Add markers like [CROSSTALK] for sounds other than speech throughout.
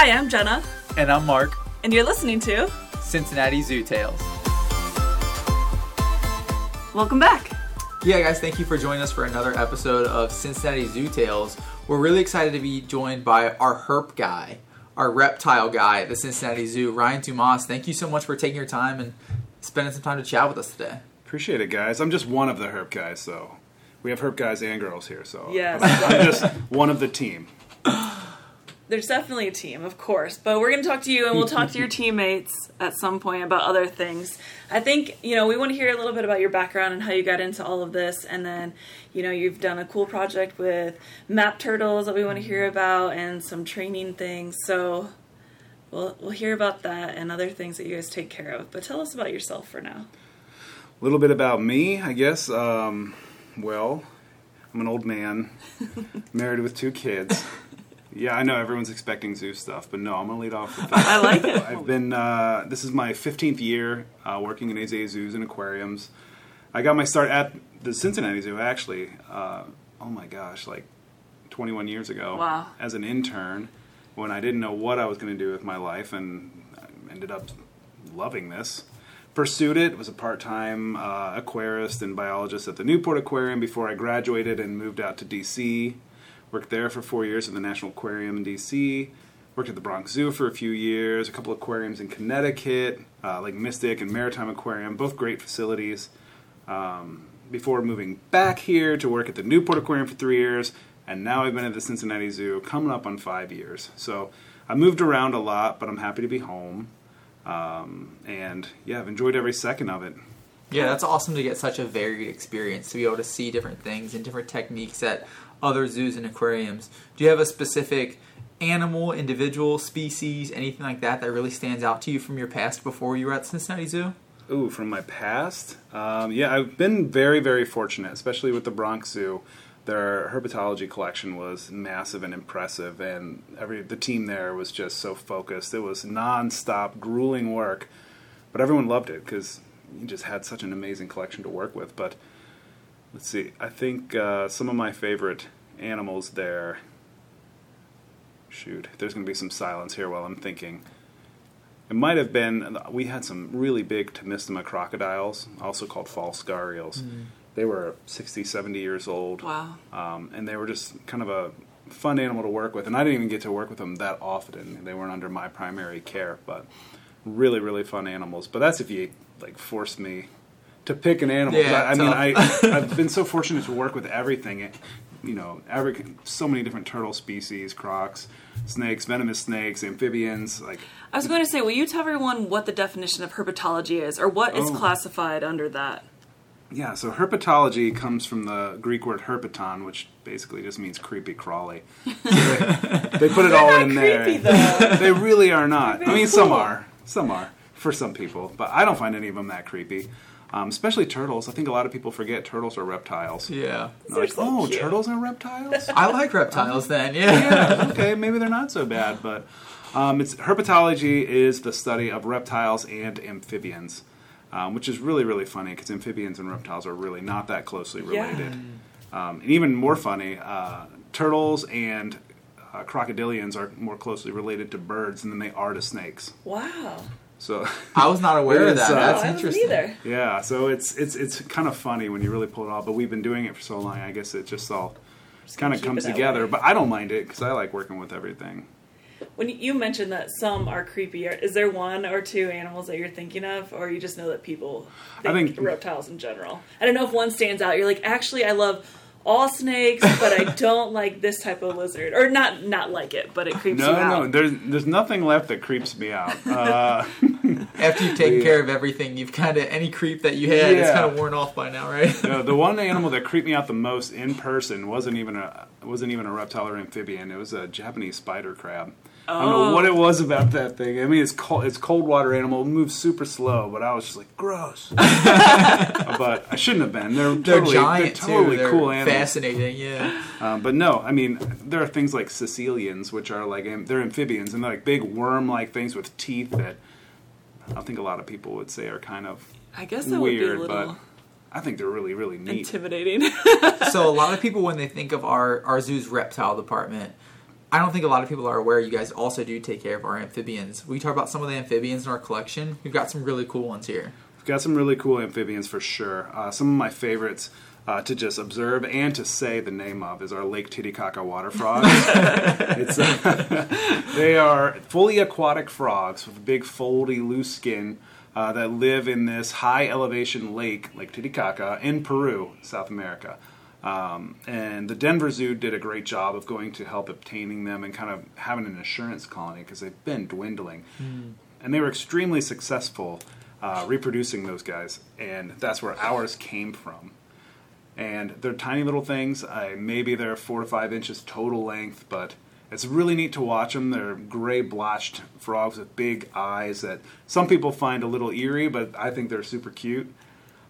Hi, I'm Jenna, And I'm Mark, and you're listening to Cincinnati Zoo Tales. Welcome Back. Yeah, guys, thank you for joining us for another episode of Cincinnati Zoo Tales. We're really excited to be joined by our herp guy, our reptile guy at the Cincinnati Zoo, Ryan Dumas. Thank you so much for taking your time and spending some time to chat with us today. Appreciate it, guys. I'm just one of the herp guys, so we have herp guys and girls here. So Yes. I'm just one of the team. [LAUGHS] There's definitely a team, of course, but we're going to talk to you and we'll talk to your [LAUGHS] teammates at some point about other things. I think, you know, we want to hear a little bit about your background and how you got into all of this. And then, you know, you've done a cool project with map turtles that we want to hear about and some training things. So we'll, we'll hear about that and other things that you guys take care of. But tell us about yourself for now. A little bit about me, I guess. Um, well, I'm an old man, [LAUGHS] married with two kids. Yeah, I know everyone's expecting zoo stuff, but no, I'm gonna lead off with [LAUGHS] that. I like it. I've been. Uh, this is my 15th year uh, working in AZA zoos and aquariums. I got my start at the Cincinnati Zoo actually. Uh, oh my gosh, like 21 years ago. Wow. As an intern, when I didn't know what I was going to do with my life, and I ended up loving this. Pursued it. Was a part-time uh, aquarist and biologist at the Newport Aquarium before I graduated and moved out to DC. Worked there for four years at the National Aquarium in DC. Worked at the Bronx Zoo for a few years. A couple of aquariums in Connecticut, uh, like Mystic and Maritime Aquarium, both great facilities. Um, before moving back here to work at the Newport Aquarium for three years, and now I've been at the Cincinnati Zoo, coming up on five years. So I moved around a lot, but I'm happy to be home. Um, and yeah, I've enjoyed every second of it. Yeah, that's awesome to get such a varied experience, to be able to see different things and different techniques at other zoos and aquariums. Do you have a specific animal, individual, species, anything like that that really stands out to you from your past before you were at Cincinnati Zoo? Ooh, from my past? Um, yeah, I've been very, very fortunate, especially with the Bronx Zoo. Their herpetology collection was massive and impressive, and every the team there was just so focused. It was nonstop, grueling work, but everyone loved it because you just had such an amazing collection to work with. But let's see, I think uh, some of my favorite animals there. Shoot, there's going to be some silence here while I'm thinking. It might have been we had some really big Tomistoma crocodiles, also called false gharials. They were 60, 70 years old. Wow. Um, and they were just kind of a fun animal to work with. And I didn't even get to work with them that often. They weren't under my primary care, but really, really fun animals. But that's if you like force me to pick an animal. Yeah, I, I mean, I [LAUGHS] I've been so fortunate to work with everything. You know, every so many different turtle species, crocs, snakes, venomous snakes, amphibians. Like I was going to say, will you tell everyone what the definition of herpetology is, or what is Oh. classified under that? Yeah, so herpetology comes from the Greek word herpeton, which basically just means creepy crawly. So [LAUGHS] they, they put it all in there. though. they really are not. I Very mean, some are, some are for some people, but I don't find any of them that creepy. Um, especially turtles. I think a lot of people forget turtles are reptiles. Yeah. Like, so oh, cute." turtles are reptiles. [LAUGHS] I like reptiles then, yeah. yeah, okay, maybe they're not so bad, but um, it's herpetology is the study of reptiles and amphibians, um, which is really really funny because amphibians and reptiles are really not that closely Yeah. related. Um, and even more funny, uh, turtles and uh, crocodilians are more closely related to birds than they are to snakes. Wow. So I was not aware of that. uh, That's I wasn't interesting. either. yeah, so it's it's it's kind of funny when you really pull it off. But we've been doing it for so long, I guess it just all just kind of comes together. way. But I don't mind it because I like working with everything. When you mentioned that some are creepy, is there one or two animals that you're thinking of, or you just know that people I think, think- reptiles in general? I don't know if one stands out. You're like, actually, I love all snakes, but I don't like this type of lizard, or not not like it, but it creeps No, you out. no, no, there's there's nothing left that creeps me out. [LAUGHS] Uh, After you've taken Yeah. [LAUGHS] care of everything, you've kind of any creep that you had, it's Yeah. kind of worn off by now, right? no, the [LAUGHS] one animal that creeped me out the most in person wasn't even a wasn't even a reptile or amphibian. It was a Japanese spider crab. I don't know what it was about that thing. I mean, it's cold. It's cold water animal. It moves super slow, but I was just like, gross. [LAUGHS] but I shouldn't have been. They're They're totally, giant they're totally. They're cool animals. fascinating. Yeah. Um, but no, I mean, there are things like caecilians, which are like am- they're amphibians, and they're like big worm-like things with teeth that I think a lot of people would say are kind of I guess that weird, would be a little but I think they're really, really neat. intimidating. [LAUGHS] so a lot of people when they think of our our zoo's reptile department I don't think a lot of people are aware you guys also do take care of our amphibians. We talk about some of the amphibians in our collection. We've got some really cool ones here. We've got some really cool amphibians for sure. Uh, some of my favorites uh, to just observe and to say the name of is our Lake Titicaca water frogs. [LAUGHS] uh, [LAUGHS] they are fully aquatic frogs with big, foldy, loose skin uh, that live in this high elevation lake, Lake Titicaca, in Peru, South America. Um, and the Denver Zoo did a great job of going to help obtaining them and kind of having an assurance colony because they've been dwindling. Hmm. And they were extremely successful uh, reproducing those guys, and that's where ours came from. And they're tiny little things. I, maybe they're four to five inches total length, but it's really neat to watch them. They're gray blotched frogs with big eyes that some people find a little eerie, but I think they're super cute.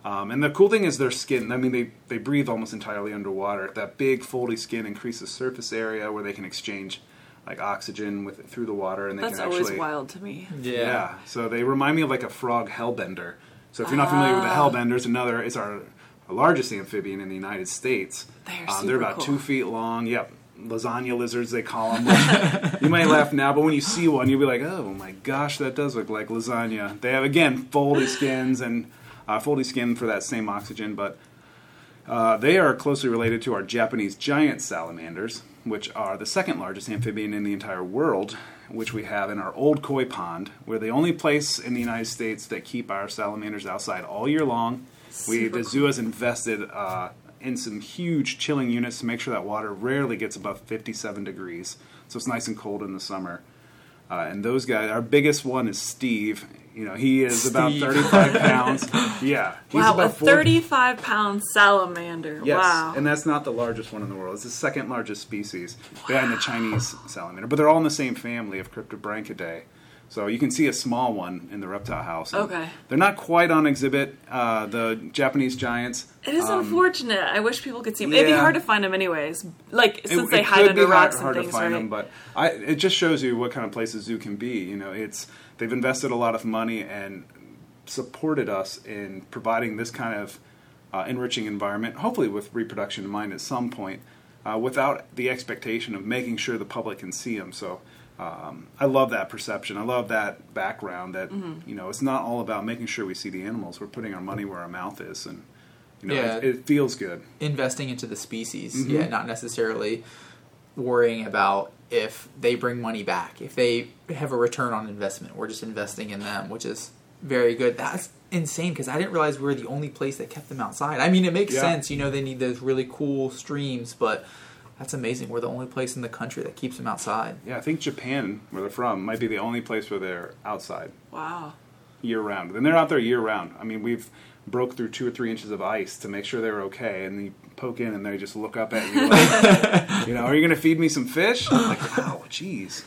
Um, and the cool thing is their skin. I mean, they, they breathe almost entirely underwater. That big foldy skin increases surface area where they can exchange like oxygen with through the water, and they That's can always actually wild to me. yeah. So they remind me of like a frog hellbender. So if you're not familiar with the Ah. hellbenders, another it's our, our largest amphibian in the United States. They're Um, super they're about cool. two feet long. Yep. Lasagna lizards, they call them. Which [LAUGHS] you might laugh now, but when you see one, you'll be like, "Oh my gosh, that does look like lasagna." They have again foldy skins and uh, foldy skin for that same oxygen, but uh, they are closely related to our Japanese giant salamanders, which are the second largest amphibian in the entire world, which we have in our Old Koi Pond. We're the only place in the United States that keep our salamanders outside all year long. We, the zoo has invested uh, in some huge chilling units to make sure that water rarely gets above 57 degrees, so it's nice and cold in the summer. Uh, and those guys, our biggest one is Steve. You know, he is about 35 pounds. [LAUGHS] Yeah. He's wow, a about four- 35 pound salamander. Yes, Wow. and that's not the largest one in the world. It's the second largest species behind the Chinese salamander. But they're all in the same family of Cryptobranchidae. So you can see a small one in the reptile house. And Okay. They're not quite on exhibit. Uh, the Japanese giants. it is um, unfortunate. I wish people could see them. It'd be hard to find them anyways. Like, since it they hide could under rocks hard, hard and things, to find right? them, but I, it just shows you what kind of place a zoo can be. You know, it's they've invested a lot of money and supported us in providing this kind of uh, enriching environment, hopefully with reproduction in mind at some point, uh, without the expectation of making sure the public can see them. So. Um, I love that perception. I love that background. That Mm-hmm. you know, it's not all about making sure we see the animals. We're putting our money where our mouth is, and you know, Yeah. it, it feels good. Investing into the species, Mm-hmm. yeah, not necessarily worrying about if they bring money back, if they have a return on investment. We're just investing in them, which is very good. That's insane because I didn't realize we were the only place that kept them outside. I mean, it makes Yeah. sense. You know, they need those really cool streams, but that's amazing. We're the only place in the country that keeps them outside. Yeah, I think Japan, where they're from, might be the only place where they're outside Wow. year round. And they're out there year round. I mean, we've broke through two or three inches of ice to make sure they're okay, and you poke in and they just look up at you like, [LAUGHS] you know, are you going to feed me some fish? I'm like, wow, jeez.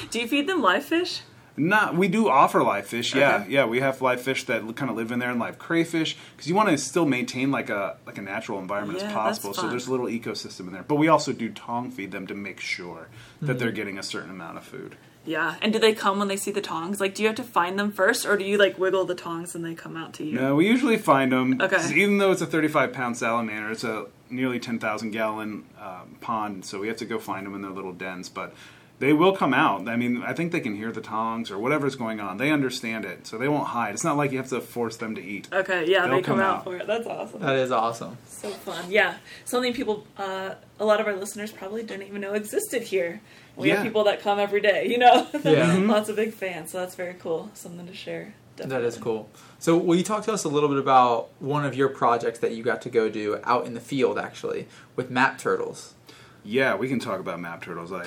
[LAUGHS] Do you feed them live fish? Not, we do offer live fish. Yeah, Okay. yeah, we have live fish that kind of live in there, and live crayfish, because you want to still maintain like a like a natural environment Yeah, as possible. So there's a little ecosystem in there. But we also do tong feed them to make sure that Hmm. they're getting a certain amount of food. Yeah. And do they come when they see the tongs? Like, do you have to find them first, or do you like wiggle the tongs and they come out to you? No, we usually find them. Okay. Even though it's a 35 pound salamander, it's a nearly 10,000 gallon um, pond, so we have to go find them in their little dens. But they will come out. I mean, I think they can hear the tongs or whatever's going on. They understand it, so they won't hide. It's not like you have to force them to eat. Okay, yeah, They'll they come, come out. out. for it. That's awesome. That is awesome. So fun. Yeah. Something people, uh, a lot of our listeners probably didn't even know existed here. We have people that come every day, [LAUGHS] you know? Yeah. [LAUGHS] Mhm. Lots of big fans, so that's very cool. Something to share. That is cool. So, will you talk to us a little bit about one of your projects that you got to go do out in the field, actually, with map turtles? Yeah, we can talk about map turtles. I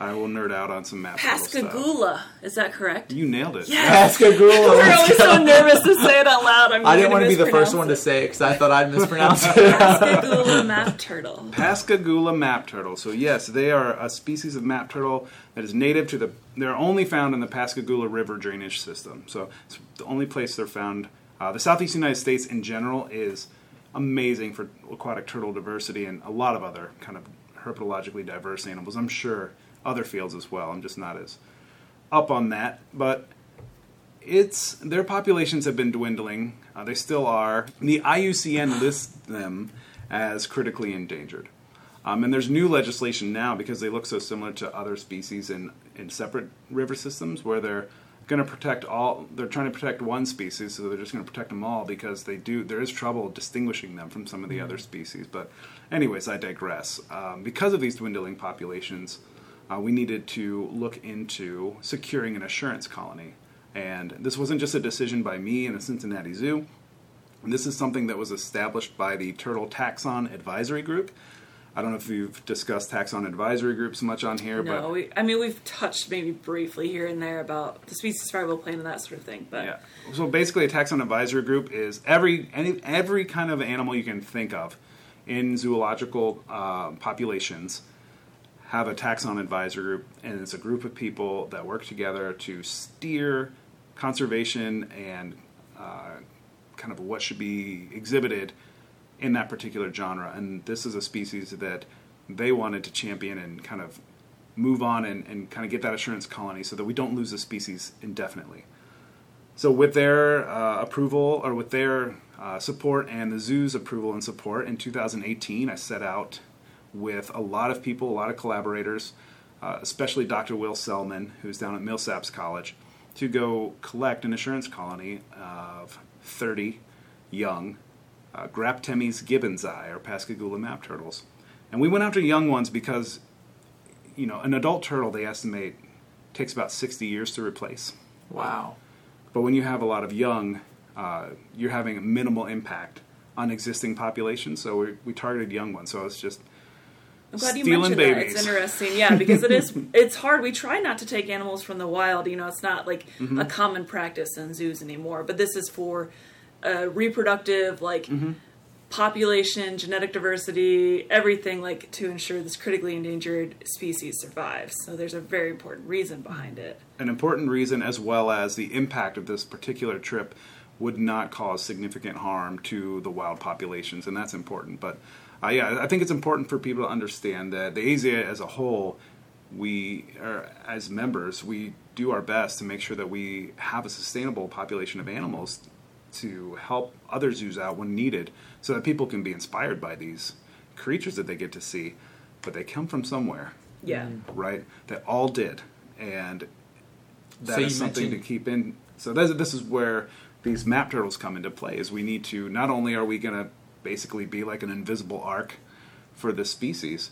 I will nerd out on some map turtle stuff. Pascagoula. Is that correct? You nailed it. Yes. Pascagoula. [LAUGHS] We're let's always so nervous to say it out loud. I'm I didn't want to be the first mispronounce one to say it because I thought I'd mispronounce [LAUGHS] it. Pascagoula map turtle. Pascagoula map turtle. So yes, they are a species of map turtle that is native to the. They're only found in the Pascagoula River drainage system. So it's the only place they're found. Uh, the southeast United States in general is amazing for aquatic turtle diversity and a lot of other kind of herpetologically diverse animals. I'm sure other fields as well. I'm just not as up on that, but it's their populations have been dwindling. Uh, they still are. The IUCN lists them as critically endangered. Um, and there's new legislation now because they look so similar to other species in, in separate river systems where they're going to protect all they're trying to protect one species so they're just going to protect them all because they do there is trouble distinguishing them from some of the other species but anyways i digress um, because of these dwindling populations uh, we needed to look into securing an assurance colony. And this wasn't just a decision by me and the cincinnati zoo. This is something that was established by the turtle taxon advisory group. I don't know if you've discussed taxon advisory groups much on here, No, but we, I mean we've touched maybe briefly here and there about the species survival plan and that sort of thing, but yeah. So basically, a taxon advisory group is every any every kind of animal you can think of in zoological uh, populations have a taxon advisor group, and it's a group of people that work together to steer conservation and uh, kind of what should be exhibited in that particular genre. And this is a species that they wanted to champion and kind of move on and, and kind of get that assurance colony so that we don't lose the species indefinitely. So, with their uh, approval or with their uh, support and the zoo's approval and support in 2018, I set out with a lot of people, a lot of collaborators, uh, especially Dr. Will Selman, who's down at Millsaps College, to go collect an assurance colony of 30 young uh, Graptemys gibbonsi, or Pascagoula map turtles. And we went after young ones because, you know, an adult turtle, they estimate, takes about 60 years to replace. Wow. But when you have a lot of young, uh, you're having a minimal impact on existing populations. So we, we targeted young ones. So it's just I'm glad you mentioned that. babies. It's interesting, yeah, because it is. [LAUGHS] It's hard. We try not to take animals from the wild. You know, it's not like Mm-hmm. a common practice in zoos anymore. But this is for uh, reproductive, like Mm-hmm. population, genetic diversity, everything, like to ensure this critically endangered species survives. So there's a very important reason behind it. an important reason, as well as the impact of this particular trip would not cause significant harm to the wild populations, and that's important. But uh, yeah, I think it's important for people to understand that the AZA as a whole, we are as members, we do our best to make sure that we have a sustainable population of animals to help other zoos out when needed, so that people can be inspired by these creatures that they get to see, but they come from somewhere Yeah. right? That all did, and that So is you something to keep in. So this, this is where these map turtles come into play. Is we need to not only are we going to basically be like an invisible ark for this species,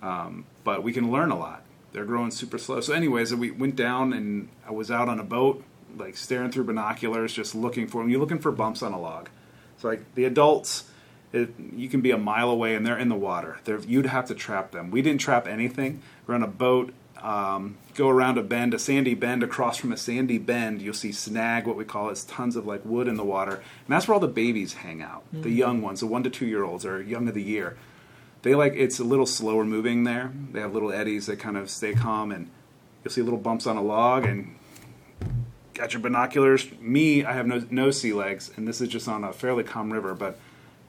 um, but we can learn a lot. They're growing super slow. So, anyways, we went down and I was out on a boat, like staring through binoculars, just looking for them. You're looking for bumps on a log. So, like the adults, it, you can be a mile away and they're in the water. They're, you'd have to trap them. We didn't trap anything. We're on a boat, um, go around a bend, a sandy bend. Across from a sandy bend, you'll see snag, what we call it. It's tons of like wood in the water, and that's where all the babies hang out. The young ones, the one to two year olds, or young of the year. They like it's a little slower moving there. They have little eddies that kind of stay calm, and you'll see little bumps on a log and got your binoculars. Me, I have no no sea legs, and this is just on a fairly calm river, but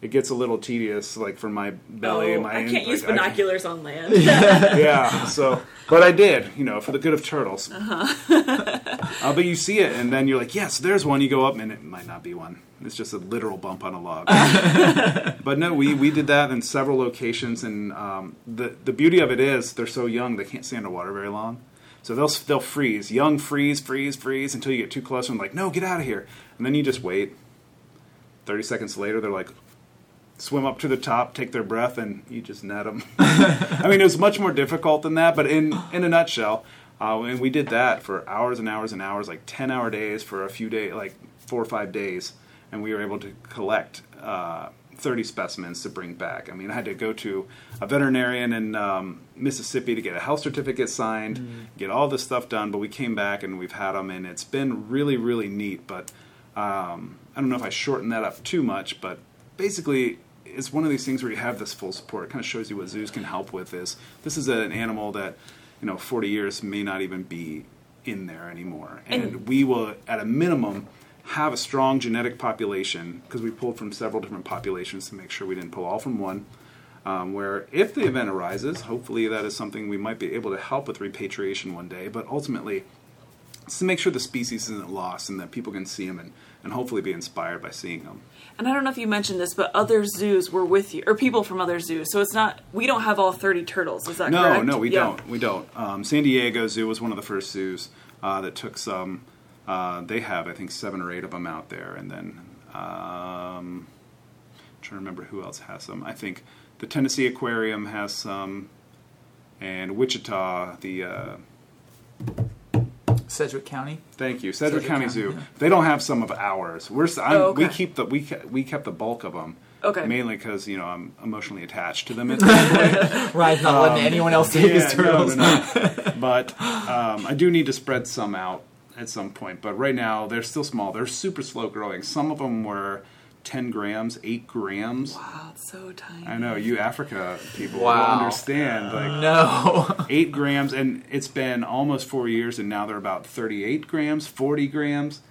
it gets a little tedious, like for my belly. Oh, and my I can't use like, I- binoculars on land. [LAUGHS] yeah. So, but I did, you know, for the good of turtles. Uh-huh. [LAUGHS] Uh, but you see it, and then you're like, yes, there's one. You go up, and it might not be one. It's just a literal bump on a log. [LAUGHS] but no, we, we did that in several locations, and um, the the beauty of it is they're so young they can't stay underwater very long. So they'll they'll freeze, young freeze, freeze, freeze until you get too close and like, no, get out of here, and then you just wait. Thirty seconds later, they're like, swim up to the top, take their breath, and you just net them. [LAUGHS] I mean, it was much more difficult than that, but in in a nutshell, uh, and we did that for hours and hours and hours, like ten hour days for a few days, like four or five days, and we were able to collect. Uh, 30 specimens to bring back. I mean, I had to go to a veterinarian in um, Mississippi to get a health certificate signed, get all this stuff done, but we came back and we've had them, and it's been really, really neat. But um, I don't know if I shortened that up too much, but basically, it's one of these things where you have this full support. It kind of shows you what zoos can help with. Is this is an animal that you know 40 years may not even be in there anymore, and, And- we will at a minimum have a strong genetic population because we pulled from several different populations to make sure we didn't pull all from one. Um, where if the event arises, hopefully that is something we might be able to help with repatriation one day. But ultimately, it's to make sure the species isn't lost and that people can see them and, and hopefully be inspired by seeing them. And I don't know if you mentioned this, but other zoos were with you, or people from other zoos. So it's not we don't have all thirty turtles. Is that No, correct? no, we Yeah. don't. We don't. Um, San Diego Zoo was one of the first zoos uh, that took some. Uh, they have, I think, seven or eight of them out there, and then um, I'm trying to remember who else has some. I think the Tennessee Aquarium has some, and Wichita, the uh, Sedgwick County. thank you, Sedgwick Sedgwick County County, Zoo. yeah. They don't have some of ours. We're Oh, okay. we keep the we we kept the bulk of them. Okay. Mainly because you know I'm emotionally attached to them. At this point. Ryan's not letting anyone else take his Um, Yeah, no, turtles. no. [LAUGHS] but um, I do need to spread some out at some point. But right now they're still small. They're super slow growing. Some of them were 10 grams, 8 grams. Wow, it's so tiny. I know you Africa people will Wow. understand like [LAUGHS] No. eight grams, and it's been almost four years, and now they're about 38 grams, 40 grams.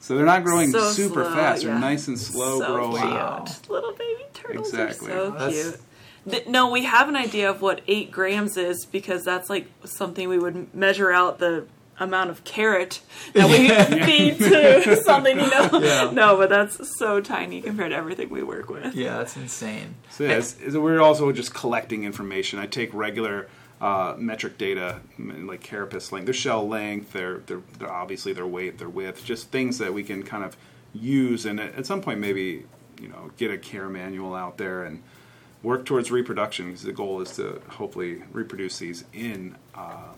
So they're not growing So super slow, fast. yeah. They're nice and slow so growing. Cute. Wow. Little baby turtles Exactly. are so That's- cute. Th- No, we have an idea of what eight grams is because that's like something we would measure out the amount of carrot that we [LAUGHS] feed to [LAUGHS] something, you know? Yeah. No, but that's so tiny compared to everything we work with. yeah, that's insane. So yeah, it's, it's- we're also just collecting information. I take regular uh, metric data, like carapace length, their shell length, their, their, their obviously their weight, their width, just things that we can kind of use, and at, at some point maybe you know get a care manual out there and work towards reproduction because the goal is to hopefully reproduce these in uh,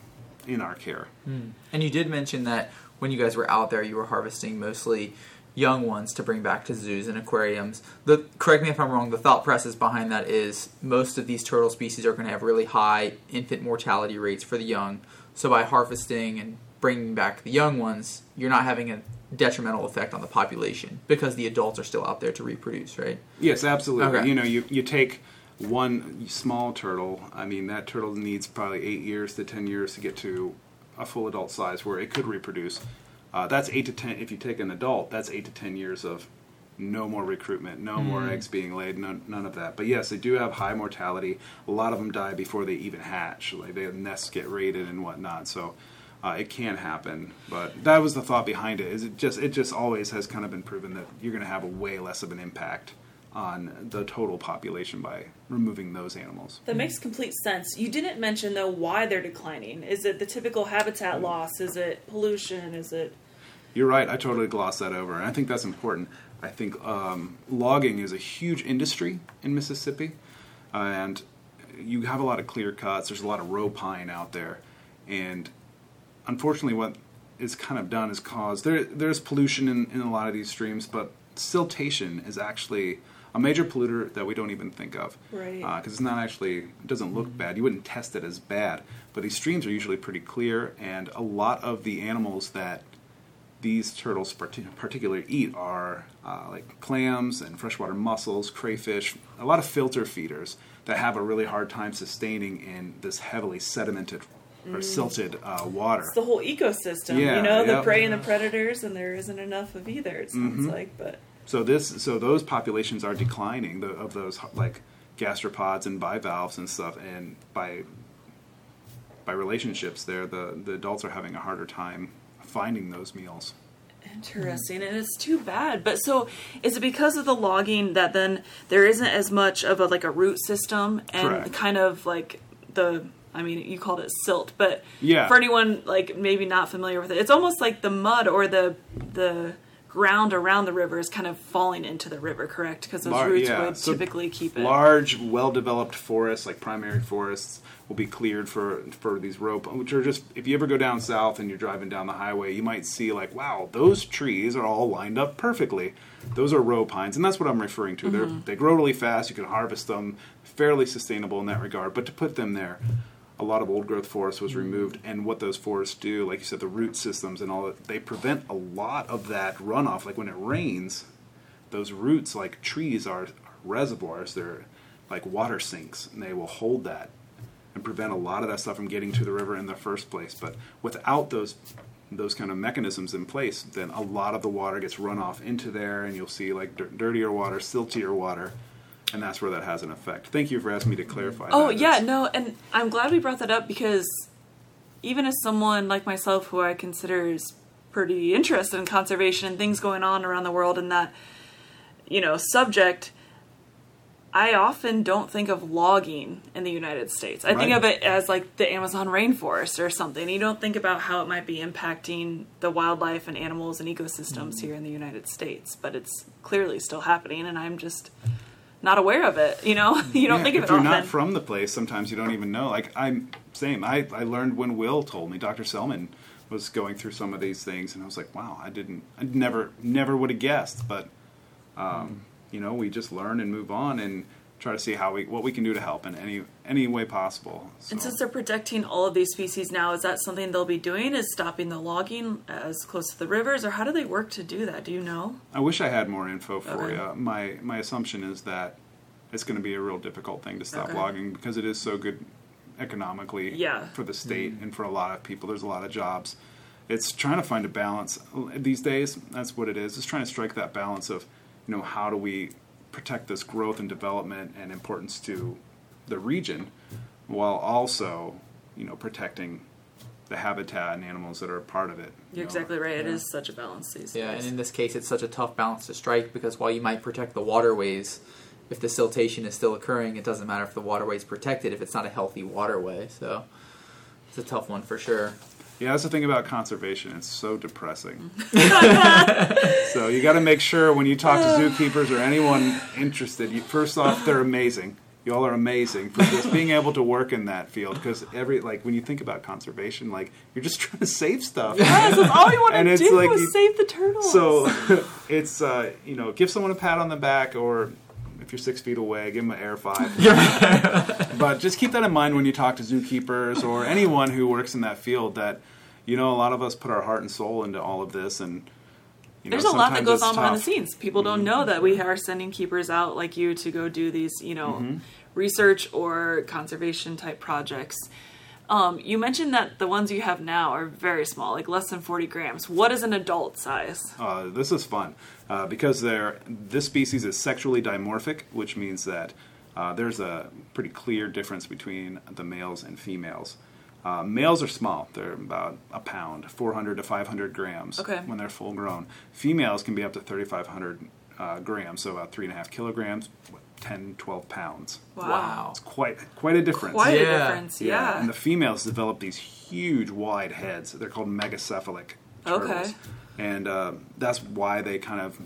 in our care. Hmm. And you did mention that when you guys were out there, you were harvesting mostly young ones to bring back to zoos and aquariums. The correct me if I'm wrong. The thought process behind that is most of these turtle species are going to have really high infant mortality rates for the young. So by harvesting and bringing back the young ones, you're not having a detrimental effect on the population because the adults are still out there to reproduce, right? Yes, absolutely. Okay. You know, you, you take one small turtle. I mean, that turtle needs probably eight years to ten years to get to a full adult size where it could reproduce. Uh, that's eight to ten. If you take an adult, that's eight to ten years of no more recruitment, no more eggs being laid, none, none of that. But yes, they do have high mortality. A lot of them die before they even hatch. Like their nests get raided and whatnot. So. Uh, it can happen, but that was the thought behind it. Is it just it just always has kind of been proven that you're going to have a way less of an impact on the total population by removing those animals. That makes complete sense. You didn't mention though why they're declining. Is it the typical habitat loss? Is it pollution? Is it You're right. I totally glossed that over, and I think that's important. I think um, logging is a huge industry in Mississippi, uh, and you have a lot of clear cuts. There's a lot of row pine out there, and unfortunately, what is kind of done is caused there. There's pollution in, in a lot of these streams, but siltation is actually a major polluter that we don't even think of. Right. Because it's not actually it doesn't look bad. You wouldn't test it as bad, but these streams are usually pretty clear, and a lot of the animals that these turtles parti- particularly eat are uh, like clams and freshwater mussels, crayfish, a lot of filter feeders that have a really hard time sustaining in this heavily sedimented or silted uh, water. it's the whole ecosystem? Yeah, you know, the prey and the predators, and there isn't enough of either. It sounds Mhm. like, but So this, so those populations are declining the, of those like gastropods and bivalves and stuff, and by by relationships, there the the adults are having a harder time finding those meals. Interesting, and it's too bad. But so, is it because of the logging that then there isn't as much of a like a root system and Correct. kind of like the I mean, you called it silt, but Yeah. for anyone like maybe not familiar with it, it's almost like the mud or the the ground around the river is kind of falling into the river, correct? Because those Lar- roots yeah, would so typically keep it. Large, well-developed forests, like primary forests, will be cleared for for these rope, which are just. If you ever go down south and you're driving down the highway, you might see like, wow, those trees are all lined up perfectly. Those are row pines, and that's what I'm referring to. They're mm-hmm. they grow really fast. You can harvest them, fairly sustainable in that regard. But to put them there. A lot of old growth forest was hmm. removed, and what those forests do, like you said, the root systems and all that, they prevent a lot of that runoff. Like when it rains, those roots, like trees, are, are reservoirs. They're like water sinks, and they will hold that and prevent a lot of that stuff from getting to the river in the first place. But without those those kind of mechanisms in place, then a lot of the water gets run off into there, and you'll see like dir- dirtier water, siltier water, and that's where that has an effect. Thank you for asking me to clarify. Oh yeah, no, and I'm glad we brought that up because even as someone like myself who I consider is pretty interested in conservation and things going on around the world in that you know subject I often don't think of logging in the United States. I think of it as like the Amazon rainforest or something. You don't think about how it might be impacting the wildlife and animals and ecosystems mm. here in the United States, but it's clearly still happening and I'm just not aware of it, you know? [LAUGHS] You don't Yeah, think of if it you're often. not from the place, sometimes you don't even know. Like I'm same. I, I learned when Will told me Dr. Selman was going through some of these things, and I was like, wow, I didn't, I never, never would have guessed. But um, you know, we just learn and move on and try to see how we what we can do to help in any any way possible. So, And since they're protecting all of these species now, is that something they'll be doing? Is stopping the logging as close to the rivers, or how do they work to do that? Do you know? I wish I had more info for Okay. you. My my assumption is that it's going to be a real difficult thing to stop Okay. logging because it is so good economically Yeah. for the state mm-hmm. and for a lot of people. There's a lot of jobs. It's trying to find a balance these days. That's what it is. It's trying to strike that balance of, you know, how do we protect this growth and development and importance to the region, while also, you know, protecting the habitat and animals that are a part of it. you You're know. exactly right. It Yeah. is such a balance these Yeah, days. and in this case, it's such a tough balance to strike because while you might protect the waterways, if the siltation is still occurring, it doesn't matter if the waterway is protected if it's not a healthy waterway. So it's a tough one for sure. Yeah, that's the thing about conservation. It's so depressing. [LAUGHS] so you got to make sure when you talk to zookeepers or anyone interested, you, first off, they're amazing. You all are amazing for just being able to work in that field because every like when you think about conservation, like you're just [LAUGHS] trying to save stuff. Yes, that's all you want to do like is you- save the turtles. So [LAUGHS] it's uh, you know give someone a pat on the back or you're six feet away, give them an air five. [LAUGHS] but just keep that in mind when you talk to zookeepers or anyone who works in that field. That you know a lot of us put our heart and soul into all of this, and you know, There's a lot that sometimes goes it's on behind the tough. Mm-hmm. scenes. People don't know that we are sending keepers out like you to go do these, you know, Mm-hmm. research or conservation type projects. Um, you mentioned that the ones you have now are very small, like less than 40 grams. What is an adult size? Uh, this is fun uh, because they're this species is sexually dimorphic, which means that uh, there's a pretty clear difference between the males and females. Uh, males are small; they're about a pound, 400 to 500 grams Okay. when they're full grown. Females can be up to 3,500 uh, grams, so about three and a half kilograms, 10, 12 pounds. Wow. It's quite quite a difference. Quite a Yeah. difference, yeah. And the females develop these huge, wide heads. They're called megacephalic turtles. Okay. And uh, that's why they kind of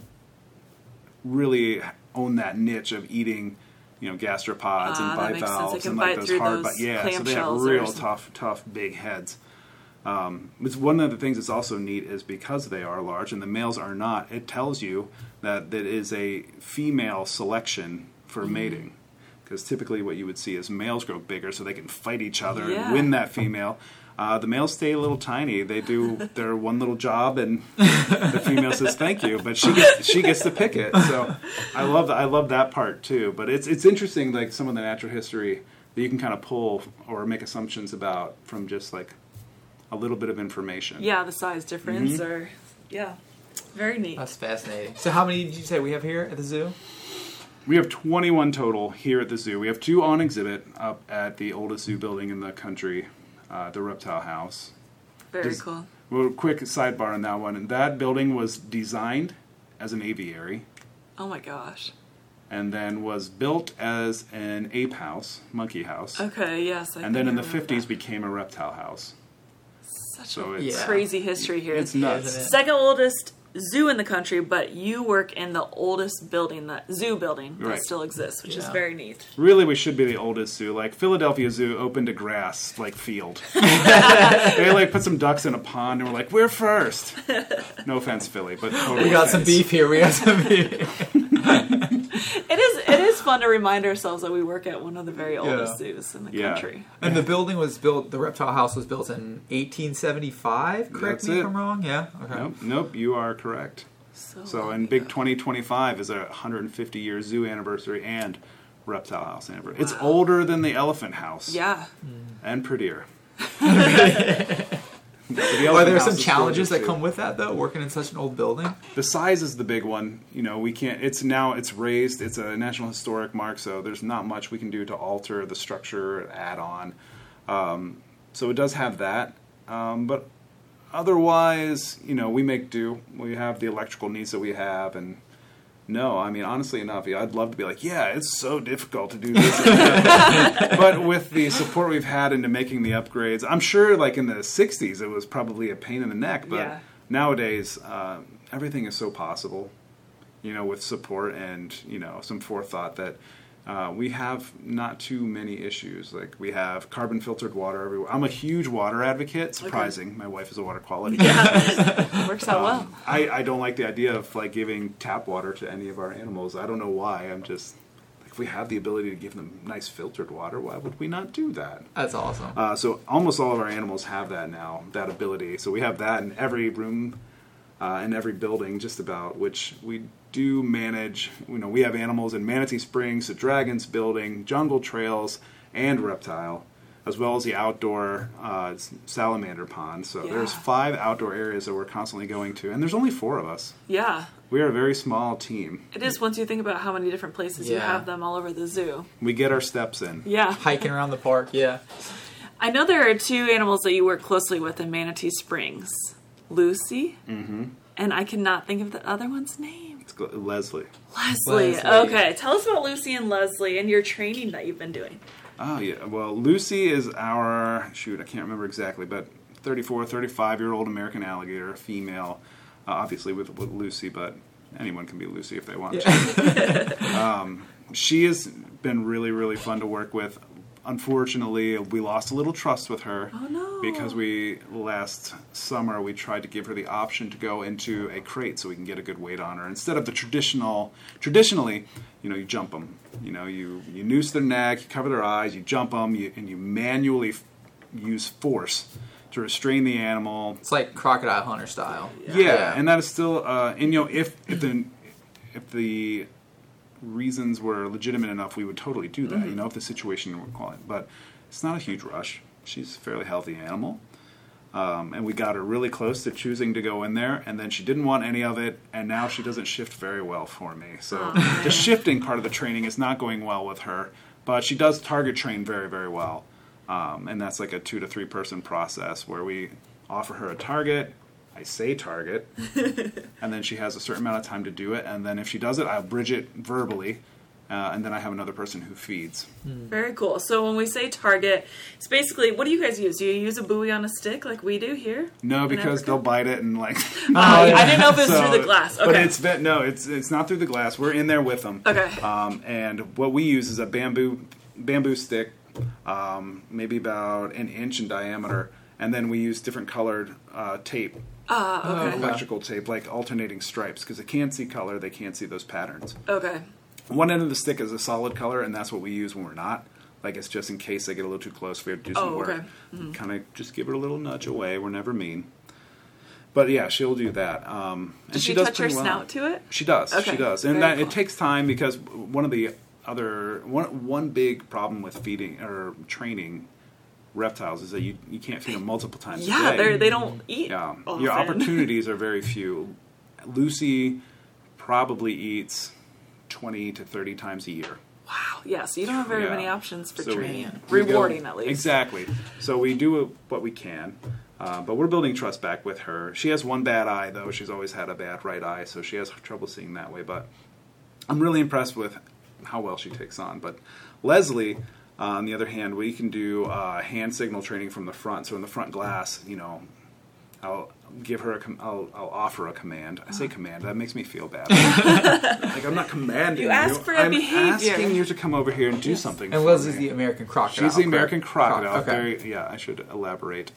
really own that niche of eating, you know, gastropods Ah, and that makes sense. They bivalves and like those hard, those but yeah, so they have real tough, tough, big heads. Um, it's one of the things that's also neat is because they are large and the males are not. It tells you that that is a female selection for Mm-hmm. mating. Because typically, what you would see is males grow bigger so they can fight each other Yeah. and win that female. Uh, the males stay a little tiny. They do their one little job, and the female says thank you, but she gets she gets to pick it. So I love I love that part too. But it's it's interesting, like some of the natural history that you can kind of pull or make assumptions about from just like a little bit of information. Yeah, the size difference, Mm-hmm. or yeah, very neat. That's fascinating. So how many did you say we have here at the zoo? We have 21 total here at the zoo. We have two on exhibit up at the oldest zoo building in the country, uh, the Reptile House. very does- cool. Well, quick sidebar on that one. That building was designed as an aviary Oh my gosh. and then was built as an ape house, monkey house, Okay, yes. I and then in the 50s that. became a reptile house. such So a it's Yeah. crazy history here. it's nuts. Isn't it? Second oldest zoo in the country, but you work in the oldest building, the zoo building that Right. still exists, which is very neat. Really, we should be the oldest zoo. Like Philadelphia Zoo opened a grass like field. [LAUGHS] they like put some ducks in a pond and we're like, we're first. No offense, Philly, but totally We got some beef here. We got some beef. [LAUGHS] It is it is fun to remind ourselves that we work at one of the very oldest Yeah. zoos in the Yeah. country. And the building was built. The reptile house was built in 1875. Correct That's me it. if I'm wrong. Yeah. Okay. Nope, nope, you are correct. So, So, long and Big 2025 is a 150 year zoo anniversary and reptile house anniversary. It's older than the elephant house Yeah. Hmm. and prettier. [LAUGHS] [LAUGHS] [LAUGHS] Are there some challenges that gorgeous, come with that though? Working in such an old building. The size is the big one. You know, we can't. It's now it's raised. It's a national historic mark, so there's not much we can do to alter the structure, add on. Um, so it does have that, um, but otherwise, you know, we make do. We have the electrical needs that we have, and no, I mean, honestly enough, I'd love to be like, yeah, it's so difficult to do this, [LAUGHS] but with the support we've had into making the upgrades, I'm sure, like in the '60s, it was probably a pain in the neck, but Yeah. nowadays, uh, everything is so possible. You know, with support and you know some forethought that. Uh, we have not too many issues. Like we have carbon filtered water everywhere. I'm a huge water advocate. Surprising, my wife is a water quality. Yeah, [LAUGHS] works out well. Um, I, I don't like the idea of like giving tap water to any of our animals. I don't know why. I'm just like, if we have the ability to give them nice filtered water, why would we not do that? That's awesome. Uh, so almost all of our animals have that now, that ability. So we have that in every room, uh, in every building, just about. Which we do manage. You know, we have animals in Manatee Springs, the Dragons Building, Jungle Trails, and Reptile, as well as the outdoor uh, salamander pond. So there's five outdoor areas that we're constantly going to, and there's only four of us. Yeah, We are a very small team. it is once you think about how many different places you have them all over the zoo. We get our steps in. Yeah. [LAUGHS] Hiking around the park, yeah. I know there are two animals that you work closely with in Manatee Springs Lucy, Mm-hmm. and I cannot think of the other one's name. It's Leslie. Leslie. Leslie. Okay, tell us about Lucy and Leslie and your training that you've been doing. Oh yeah. Well, Lucy is our shoot. I can't remember exactly, but 34, 35 year old American alligator, female. Uh, obviously with, with Lucy, but anyone can be Lucy if they want. to. [LAUGHS] um, she has been really, really fun to work with. Unfortunately, we lost a little trust with her Oh, no. because we last summer we tried to give her the option to go into a crate so we can get a good weight on her instead of the traditional. Traditionally, you know, you jump them. You know, you you noose their neck, you cover their eyes, you jump them, you, and you manually f- use force to restrain the animal. It's like crocodile hunter style. Yeah, and that is still, uh, and you know, if if the if the reasons were legitimate enough, we would totally do that. You know, if the situation were calling, but it's not a huge rush. She's a fairly healthy animal, um, and we got her really close to choosing to go in there, and then she didn't want any of it, and now she doesn't shift very well for me. So Aw, the shifting part of the training is not going well with her, but she does target train very very well, um, and that's like a two to three person process where we offer her a target. I say target, [LAUGHS] and then she has a certain amount of time to do it. And then if she does it, I'll bridge it verbally, uh, and then I have another person who feeds. Very cool. So when we say target, it's basically what do you guys use? Do you use a buoy on a stick like we do here? No, because they'll bite it and like. Uh, [LAUGHS] I didn't know if it was So- through the glass. Okay. But it's no, it's it's not through the glass. We're in there with them. Okay. Um, and what we use is a bamboo bamboo stick, um, maybe about an inch in diameter, and then we use different colored uh, tape, Ah, okay. electrical tape, like alternating stripes, because they can't see color, they can't see those patterns. Okay. One end of the stick is a solid color, and that's what we use when we're not. Like it's just in case they get a little too close, we have to do some Oh, work. okay. Mm-hmm. Kind of just give her a little nudge away. We're never mean. But yeah, she'll do that. Um, and Does she, does touch her pretty well. snout to it? She does. Okay, She does, and very that cool. it takes time because one of the other one one big problem with feeding or training reptiles is that you, you can't feed them multiple times. Yeah, a they they don't eat. Yeah, often. your [LAUGHS] opportunities are very few. Lucy probably eats twenty to thirty times a year. Wow. Yeah. So you don't have very Yeah. many options for So we- training. we go- Rewarding at least. Exactly. So we do what we can, uh, but we're building trust back with her. She has one bad eye though. She's always had a bad right eye, so she has trouble seeing that way. But I'm really impressed with how well she takes on. But Leslie, uh, on the other hand, we can do uh, hand signal training from the front. So in the front glass, you know, I'll give her a, com- I'll, I'll offer a command. I say command. That makes me feel bad. [LAUGHS] like I'm not commanding You you. ask for a I'm behavior. asking you to come over here and do something. And for Leslie's me. the American crocodile. She's the American correct? crocodile. Okay. Very, yeah, I should elaborate.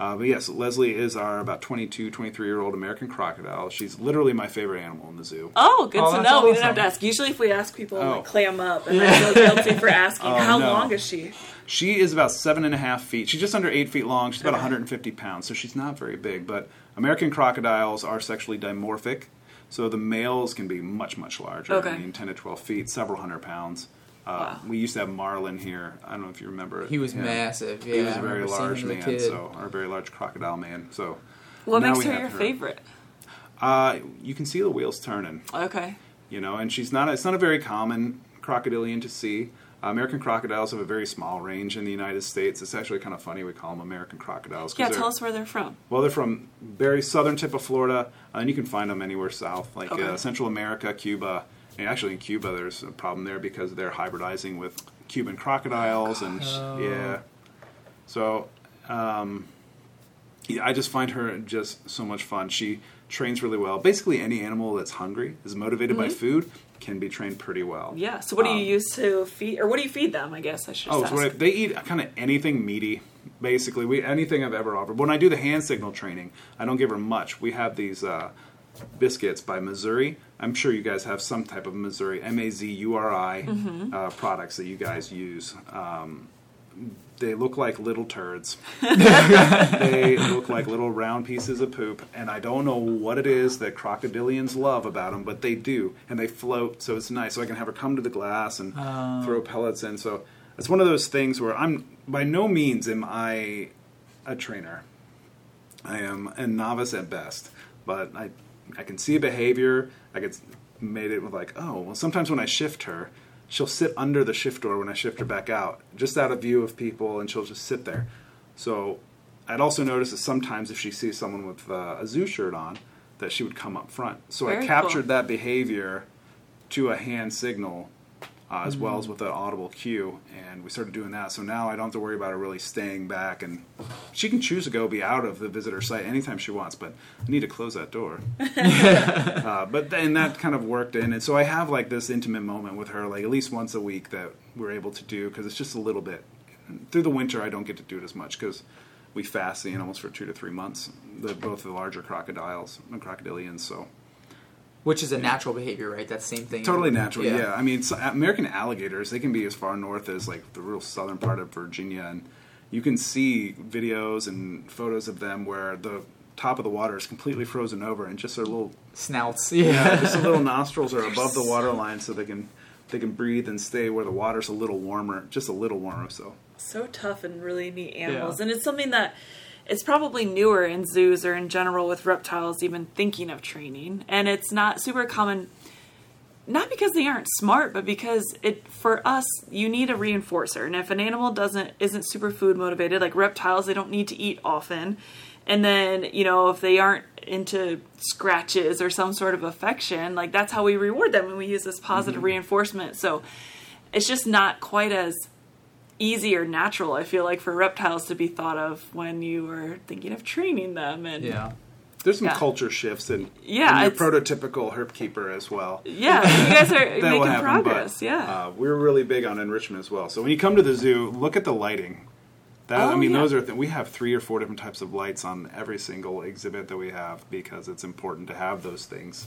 Uh, but yes, Leslie is our about 22, 23 year old American crocodile. She's literally my favorite animal in the zoo. Oh, good Oh, to that's know. We didn't have to ask. Usually, if we ask people, Oh. like clam up, and [LAUGHS] I feel guilty for asking. Oh, How no. long is she? She is about seven and a half feet. She's just under eight feet long. She's about 150 pounds, so she's not very big. But American crocodiles are sexually dimorphic, so the males can be much, much larger. Okay. I mean, 10 to 12 feet, several hundred pounds. Uh, Wow. We used to have Marlin here. I don't know if you remember it. He was Yeah. massive. Yeah, he was a very large him as a man, kid. so or a very large crocodile man. So What now makes we her have your favorite? Uh, you can see the wheels turning. Okay. you know, and she's not. It's not a very common crocodilian to see. Uh, American crocodiles have a very small range in the United States. It's actually kind of funny we call them American crocodiles. Yeah, tell us where they're from. well, they're from very southern tip of Florida, uh, and you can find them anywhere south, like Okay. uh, Central America, Cuba. And actually, in Cuba, there's a problem there because they're hybridizing with Cuban crocodiles, and Oh. yeah. So, um, yeah, I just find her just so much fun. She trains really well. Basically, any animal that's hungry is motivated by food can be trained pretty well. Mm-hmm. Yeah. So what do you Um, use to feed, or what do you feed them? I guess I should. Oh, Just so what I- they eat kind of anything meaty. Basically, we anything I've ever offered. When I do the hand signal training, I don't give her much. We have these uh, biscuits by Mazuri. I'm sure you guys have some type of Mazuri M A Z U R I Mm-hmm. uh, products that you guys use. Um, they look like little turds. [LAUGHS] they look like little round pieces of poop, and I don't know what it is that crocodilians love about them, but they do, and they float, so it's nice. So I can have her come to the glass and Oh. throw pellets in. So it's one of those things where I'm by no means am I a trainer. I am a novice at best, but I I can see a behavior. I get made it with like, oh, well, sometimes when I shift her, she'll sit under the shift door when I shift her back out, just out of view of people, and she'll just sit there. So I'd also notice that sometimes if she sees someone with uh, a zoo shirt on, that she would come up front. So Very I captured that behavior to a hand signal uh, as well as with an audible cue, and we started doing that. So now I don't have to worry about her really staying back, and she can choose to go be out of the visitor site anytime she wants. But I need to close that door. [LAUGHS] uh, but then that kind of worked in, and so I have like this intimate moment with her, like at least once a week that we're able to do because it's just a little bit. And through the winter, I don't get to do it as much because we fast the animals for two to three months. The, both the larger crocodiles and crocodilians, so. Which is a natural behavior, right? That same thing. Totally natural, yeah. I mean, so American alligators, they can be as far north as like the real southern part of Virginia, and you can see videos and photos of them where the top of the water is completely frozen over, and just their little, Snouts. yeah, Yeah. just their little nostrils are above the [LAUGHS] water line, so they can they can breathe and stay where the water's a little warmer, just a little warmer. So so tough and really neat animals, Yeah. and it's something that it's probably newer in zoos or in general with reptiles even thinking of training, and it's not super common. Not because they aren't smart, but because it for us you need a reinforcer, and if an animal doesn't isn't super food motivated, like reptiles, they don't need to eat often, and then you know if they aren't into scratches or some sort of affection, like that's how we reward them, when we use this positive mm-hmm. reinforcement. So it's just not quite as easy or natural i feel like for reptiles to be thought of when you are thinking of training them and yeah. there's some Yeah. culture shifts in, Yeah, in prototypical herp keeper as well. yeah you guys are [LAUGHS] making happen, progress but, yeah uh, we're really big on enrichment as well. So when you come to the zoo, look at the lighting. That I Oh, mean, yeah. those are th- we have three or four different types of lights on every single exhibit that we have because it's important to have those things.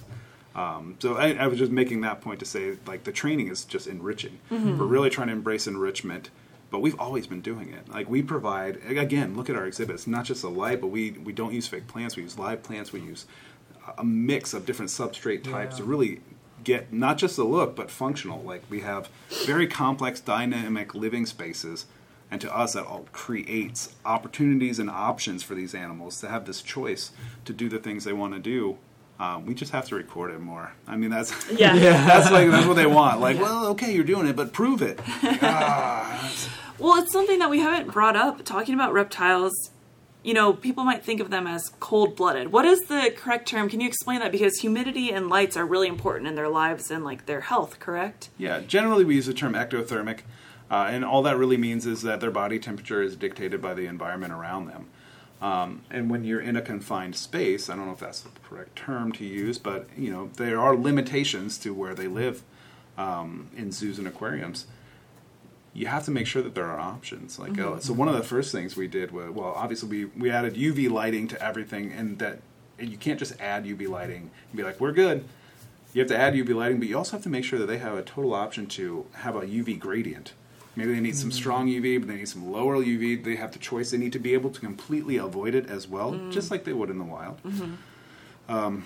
Um, so I, I was just making that point to say, like the training is just enriching. Mm-hmm. We're really trying to embrace enrichment, but we've always been doing it. Like we provide again, look at our exhibits. Not just a light, but we we don't use fake plants. We use live plants. We use a mix of different substrate types to really get not just the look but functional. Like we have very complex dynamic living spaces, and to us that all creates opportunities and options for these animals to have this choice to do the things they want to do. Um, we just have to record it more. I mean, that's yeah, [LAUGHS] that's like that's what they [LAUGHS] want. Like, well, okay, you're doing it, but prove it. [LAUGHS] Ah, well it's something that we haven't brought up talking about reptiles. You know people might think of them as cold-blooded. What is the correct term? Can you explain that? Because humidity and lights are really important in their lives and like their health correct? Yeah, generally we use the term ectothermic, uh, and all that really means is that their body temperature is dictated by the environment around them. Um, and when you're in a confined space, I don't know if that's the correct term to use, but you know there are limitations to where they live um, in zoos and aquariums. You have to make sure that there are options. Like uh, mm-hmm. so, one of the first things we did was well, obviously we we added UV lighting to everything, and that and you can't just add UV lighting and be like we're good you have to add UV lighting, but you also have to make sure that they have a total option to have a UV gradient. Maybe they need some mm-hmm. strong UV, but they need some lower UV. They have the choice. They need to be able to completely avoid it as well, mm. just like they would in the wild. Mm-hmm. Um,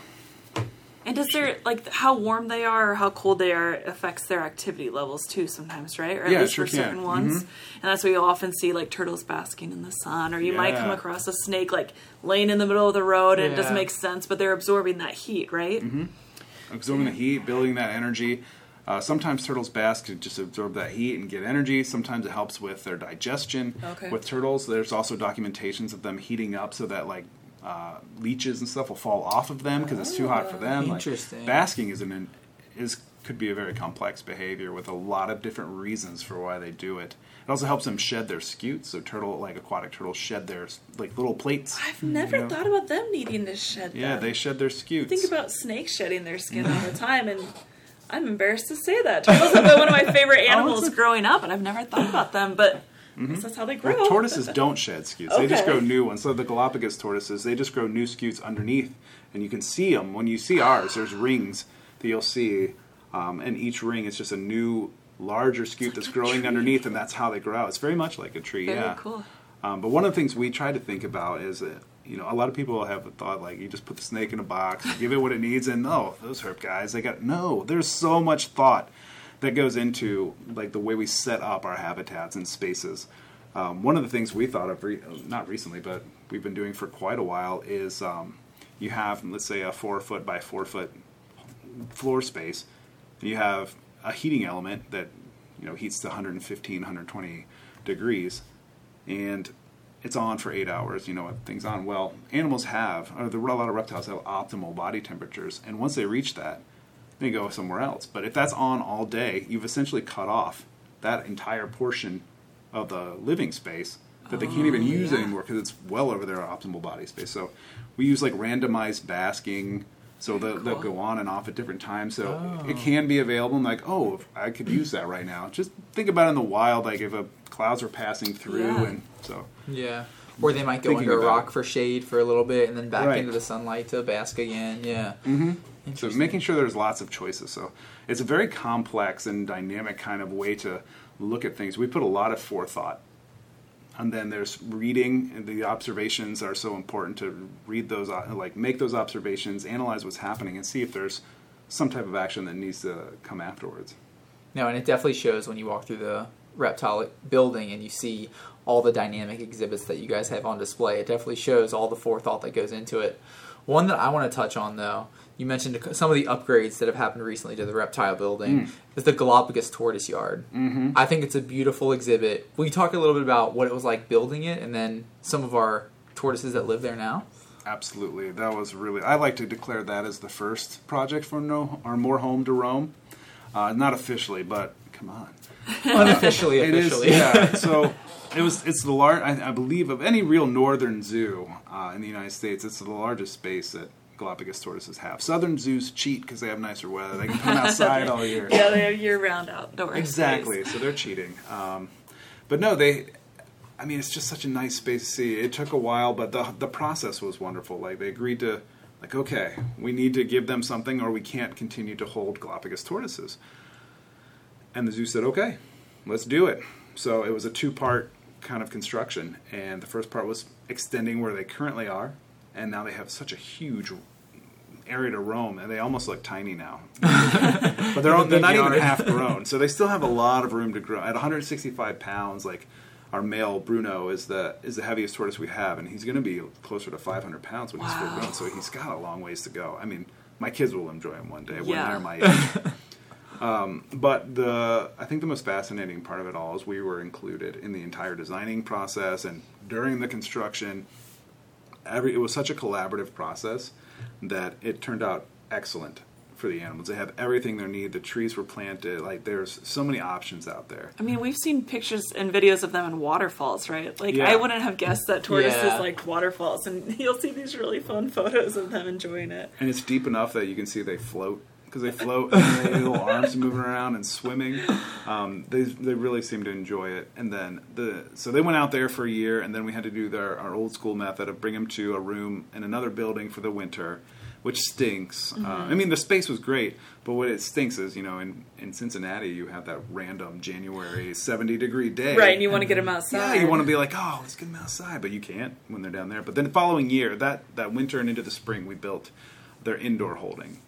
and does their like how warm they are or how cold they are affects their activity levels too sometimes right or at Yeah, least sure for can. certain ones and that's why you often see like turtles basking in the sun or you might come across a snake like laying in the middle of the road and it doesn't make sense but they're absorbing that heat right Mm-hmm. Absorbing the heat, building that energy. Uh, sometimes turtles bask to just absorb that heat and get energy. Sometimes it helps with their digestion. Okay. With turtles, there's also documentations of them heating up so that like uh, leeches and stuff will fall off of them because it's too hot for them. Like, Interesting. basking is an is could be a very complex behavior with a lot of different reasons for why they do it. It also helps them shed their scutes. So turtle, like aquatic turtles, shed their like little plates. I've never you know? thought about them needing to shed. Yeah, them. they shed their scutes. think about snakes shedding their skin all the [LAUGHS] time, and I'm embarrassed to say that. Turtles have been one of my favorite [LAUGHS] animals growing up, and I've never thought about them, but Guess that's how they grow. Well, tortoises don't shed scutes. They just grow new ones. So the Galapagos tortoises, they just grow new scutes underneath, and you can see them when you see ours. There's rings that you'll see, um, and each ring is just a new, larger scute that's growing tree. underneath, and that's how they grow. Out. It's very much like a tree. Very yeah. cool. Um, but one of the things we try to think about is that you know a lot of people have a thought like you just put the snake in a box, give it what it needs, and oh those herp guys they got no. There's so much thought that goes into like the way we set up our habitats and spaces. Um, one of the things we thought of re- not recently, but we've been doing for quite a while is um, you have let's say a four foot by four foot floor space, and you have a heating element that you know heats to 115, 120 degrees, and it's on for eight hours. You know, things on. Well, animals have, or are a lot of reptiles have optimal body temperatures, and once they reach that, they go somewhere else. But if that's on all day, you've essentially cut off that entire portion of the living space that they can't even use yeah. anymore because it's well over their optimal body space. So we use like randomized basking. So they'll, they'll go on and off at different times. So Oh. it can be available. And like, oh, if I could use that right now. Just think about it in the wild, like if a clouds are passing through, Yeah. and so Yeah. Or they might go under a rock for shade for a little bit and then back Right. into the sunlight to bask again. Yeah. Mm-hmm. So making sure there's lots of choices. So it's a very complex and dynamic kind of way to look at things. We put a lot of forethought. And then there's reading, and the observations are so important to read those, uh, like make those observations, analyze what's happening, and see if there's some type of action that needs to come afterwards. No, and it definitely shows when you walk through the reptile building and you see all the dynamic exhibits that you guys have on display. It definitely shows all the forethought that goes into it. One that I want to touch on, though, you mentioned some of the upgrades that have happened recently to the reptile building, is the Galapagos Tortoise Yard. Mm-hmm. I think it's a beautiful exhibit. Will you talk a little bit about what it was like building it and then some of our tortoises that live there now? Absolutely, that was really. I like to declare that as the first project for No or More Home to Roam. Uh, not officially, but come on. [LAUGHS] Unofficially, [LAUGHS] is, officially. yeah. [LAUGHS] So it was. It's the large. I, I believe of any real northern zoo uh, in the United States, it's the largest space that Galapagos tortoises have. Southern zoos cheat because they have nicer weather. They can come outside all year. [LAUGHS] Yeah, they have year-round outdoor Exactly. space. So they're cheating. Um, but no, they. I mean, it's just such a nice space to see. It took a while, but the the process was wonderful. Like they agreed to, like, okay, we need to give them something, or we can't continue to hold Galapagos tortoises. And the zoo said, okay, let's do it. So it was a two part kind of construction, and the first part was extending where they currently are, and now they have such a huge area to roam, and they almost look tiny now. [LAUGHS] but they're, the they're not even half grown, [LAUGHS] so they still have a lot of room to grow. At 165 pounds, like our male Bruno is the is the heaviest tortoise we have, and he's going to be closer to 500 pounds when he's full grown. So he's got a long ways to go. I mean, my kids will enjoy him one day when Yeah. they're my age. [LAUGHS] um, but the I think the most fascinating part of it all is we were included in the entire designing process and during the construction. Every it was such a collaborative process that it turned out excellent for the animals. They have everything they need. The trees were planted. Like there's so many options out there. I mean, we've seen pictures and videos of them in waterfalls, right? Like, Yeah. I wouldn't have guessed that tortoises Yeah. liked waterfalls, and [LAUGHS] you'll see these really fun photos of them enjoying it. And it's deep enough that you can see they float because they float and their little arms moving around and swimming. Um, they they really seem to enjoy it. And then the so they went out there for a year, and then we had to do their our old school method of bring them to a room in another building for the winter. Which stinks. Uh, I mean, the space was great, but what it stinks is, you know, in, in Cincinnati, you have that random January 70 degree day. Right, and you want to get them outside. Yeah, you want to be like, oh, let's get them outside, but you can't when they're down there. But then the following year, that that winter and into the spring, we built their indoor holding,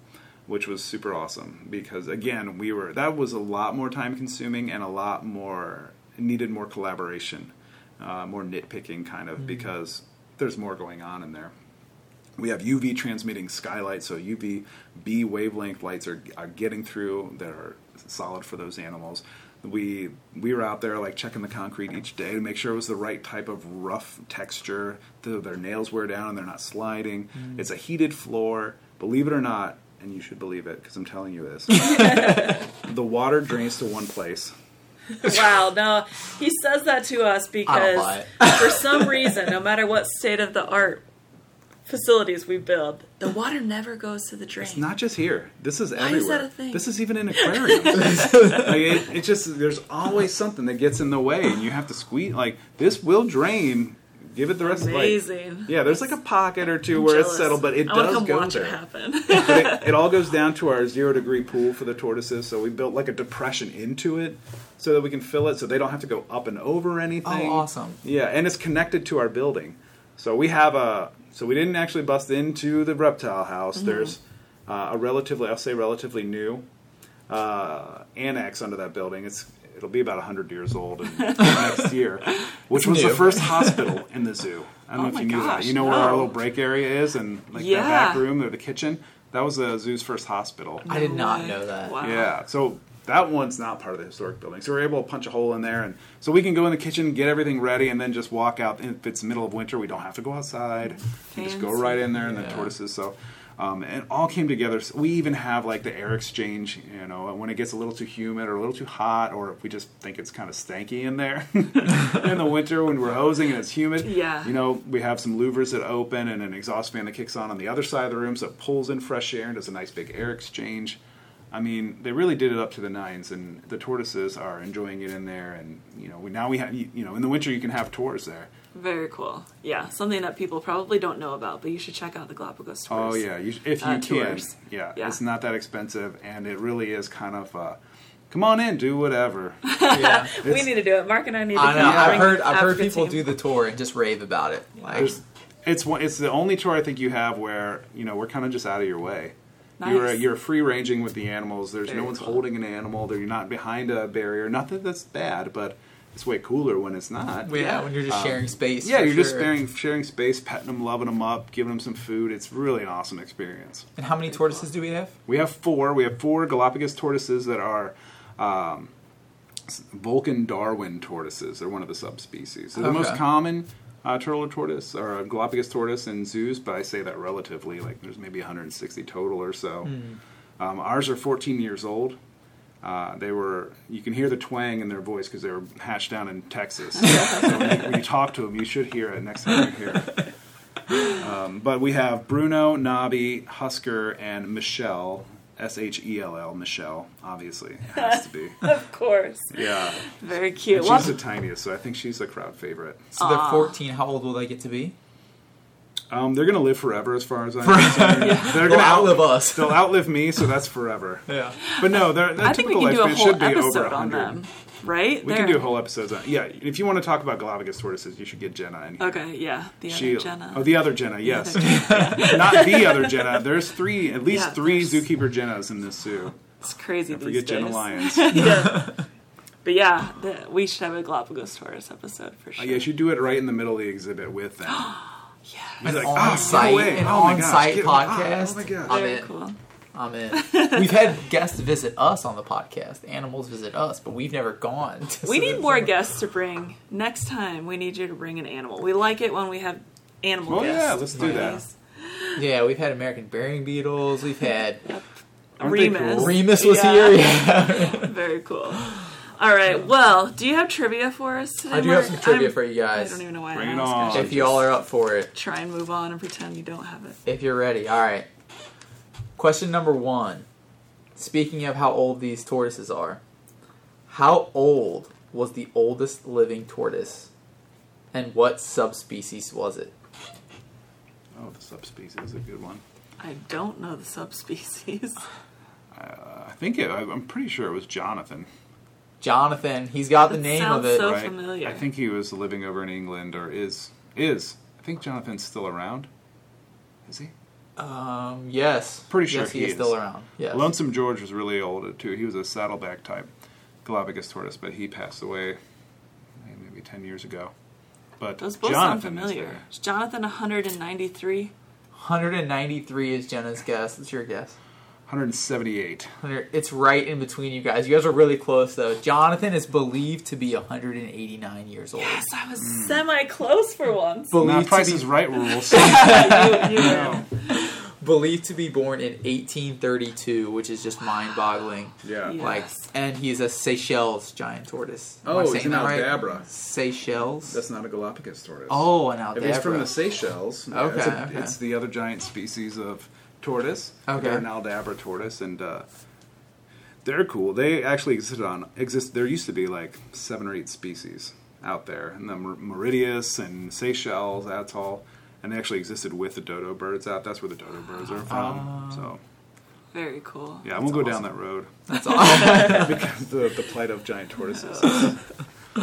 which was super awesome because again, we were that was a lot more time consuming and a lot more needed more collaboration, uh, more nitpicking kind of because there's more going on in there. We have UV transmitting skylights, so UV B wavelength lights are, are getting through that are solid for those animals. We we were out there like checking the concrete each day to make sure it was the right type of rough texture, that their nails wear down and they're not sliding. It's a heated floor, believe it or not, and you should believe it because I'm telling you this. [LAUGHS] the water drains to one place. wow, no, he says that to us because for some reason, no matter what state of the art facilities we build, the water never goes to the drain. It's not just here. This is Why everywhere. is that a thing? This is even in aquariums. [LAUGHS] like it, it just there's always something that gets in the way, and you have to squeeze. Like this will drain. Give it the rest of the day. Amazing. like yeah. There's like a pocket or 2 I'm where it's settled, but it I does come go watch there. it happen. [LAUGHS] it, it all goes down to our zero degree pool for the tortoises. So we built like a depression into it so that we can fill it, so they don't have to go up and over anything. Oh, awesome. Yeah, and it's connected to our building. So we have a. So we didn't actually bust into the reptile house. Mm-hmm. There's uh, a relatively, I'll say, relatively new uh, annex under that building. It's it'll be about hundred years old in, [LAUGHS] next year, which It's was the first hospital in the zoo. I don't Oh know if my you knew gosh, that. You know where our little break area is, and like Yeah. that back room or the kitchen. That was the zoo's first hospital. I did not way. know that. Wow. Yeah, so that one's not part of the historic building. So we're able to punch a hole in there, and so we can go in the kitchen, get everything ready, and then just walk out. If it's the middle of winter, we don't have to go outside. We just go right in there, and the tortoises. So. Um, and it all came together. So we even have like the air exchange, you know, when it gets a little too humid or a little too hot, or if we just think it's kind of stanky in there [LAUGHS] in the winter when we're hosing and it's humid. Yeah. You know, we have some louvers that open and an exhaust fan that kicks on on the other side of the room, so it pulls in fresh air and does a nice big air exchange. I mean, they really did it up to the nines, and the tortoises are enjoying it in there. And you know, we now we have you know in the winter you can have tours there. Very cool. Yeah, something that people probably don't know about, but you should check out the Galapagos tours. Oh yeah, you, if you Uh, can, tours. yeah, Yeah. it's not that expensive, and it really is kind of. Uh, Come on in, do whatever. [LAUGHS] Yeah. we need to do it. Mark and I need to. I know. come I've heard. I've heard people team. do the tour and just rave about it. Like, There's, it's one. It's the only tour I think you have where you know we're kind of just out of your way. You're Nice. you're free ranging with the animals. There's Very no one's cool. holding an animal. There, you're not behind a barrier. Not that that's bad, but it's way cooler when it's not. yeah, when you're just Um, sharing space. Yeah, you're just sharing sharing space, petting them, loving them up, giving them some food. It's really an awesome experience. And how many tortoises do we have? We have four. We have four Galapagos tortoises that are um, Volcan Darwin tortoises. They're one of the subspecies. They're the most common uh, turtle or tortoise or a Galapagos tortoise in zoos, but I say that relatively. Like there's maybe 160 total or so. Um, ours are 14 years old. Uh, they were. You can hear the twang in their voice because they were hatched down in Texas. [LAUGHS] so when you, when you talk to them, you should hear it next time you hear it. Um, but we have Bruno, Nobby, Husker, and Michelle. S H E L L, Michelle. Obviously, it has to be. [LAUGHS] Of course. Yeah, Very cute. and Well, she's the tiniest, so I think she's a crowd favorite. So they're 14. How old will they get to be? Um, they're gonna live forever, as far as I'm [LAUGHS] concerned. They're They'll gonna outlive us. [LAUGHS] They'll outlive me, so that's forever. Yeah. But no, they're, the I think we typical can do a whole should be over episode on 100. them, right? We There. can do a whole episode on. Yeah, if you want to talk about Galapagos tortoises, you should get Jenna in here. Okay, yeah, the other She, Jenna. Oh, the other Jenna, yes. other [LAUGHS] Not the other Jenna. There's three, at least Yeah, three there's- zookeeper Jennas in this zoo. it's crazy Don't these forget Jenna days. Lyons. yeah. But yeah, the, we should have a Galapagos tourist episode for Oh, sure. yeah, you should do it right in the middle of the exhibit with them. [GASPS] [GASPS] [GASPS] Yeah. He's like, "Ah, on-site, no way. an Oh on-site ah, podcast. Oh my god. I'm Very in. cool. I'm in. [LAUGHS] We've had guests visit us on the podcast. Animals visit us, but we've never gone. To We need more them. guests to bring. Next time, we need you to bring an animal. We like it when we have animal Oh, guests. yeah, let's do that. Yeah, we've had American burying beetles. We've had Aren't Remus. cool? Remus was Yeah. here. Yeah. [LAUGHS] Very cool. All right. Well, do you have trivia for us today? I do have Mark? some trivia I'm- for you guys. I don't even know why Bring I it asked. I on. should If y'all are up for it. try and move on and pretend you don't have it. If you're ready. All right. Question number one. Speaking of how old these tortoises are, how old was the oldest living tortoise? And what subspecies was it? Oh, the subspecies is a good one. I don't know the subspecies. Uh, I think it, I'm pretty sure it was Jonathan. Jonathan. He's got the That name of it. so right? familiar. I think he was living over in England, or is is. I think Jonathan's still around. Is he? Um, yes. Pretty sure yes, he, he is is. still around. Yes. Lonesome George was really old too. He was a saddleback type Galapagos tortoise, but he passed away maybe ten years ago. But Those both sound Jonathan is familiar. Jonathan 193? 193 is Jenna's guess. What's your guess? 178. It's right in between you guys. You guys are really close though. Jonathan is believed to be 189 years old. Yes, I was hmm. semi close for once. Now, Believed Price to, is Right rules. [LAUGHS] you, you [LAUGHS] No. win. believed to be born in 1832, which is just mind-boggling. Yeah. Yeah. Like, Yes. and he's a Seychelles giant tortoise. Am Oh, I he's saying an that right? Aldabra. Seychelles. That's not a Galapagos tortoise. oh, an If he's from the Seychelles, yeah, Okay. It's, a- it's the other giant species of tortoise. Okay. They're an Aldabra tortoise, and uh, they're cool. They actually existed on exist. There used to be like seven or eight species out there, and the Mar- Mauritius and Seychelles atoll, and they actually existed with the dodo birds out. That's where the dodo birds are from. so Very cool. yeah, I won't go down that road That's all. [LAUGHS] because the the plight of giant tortoises. [LAUGHS]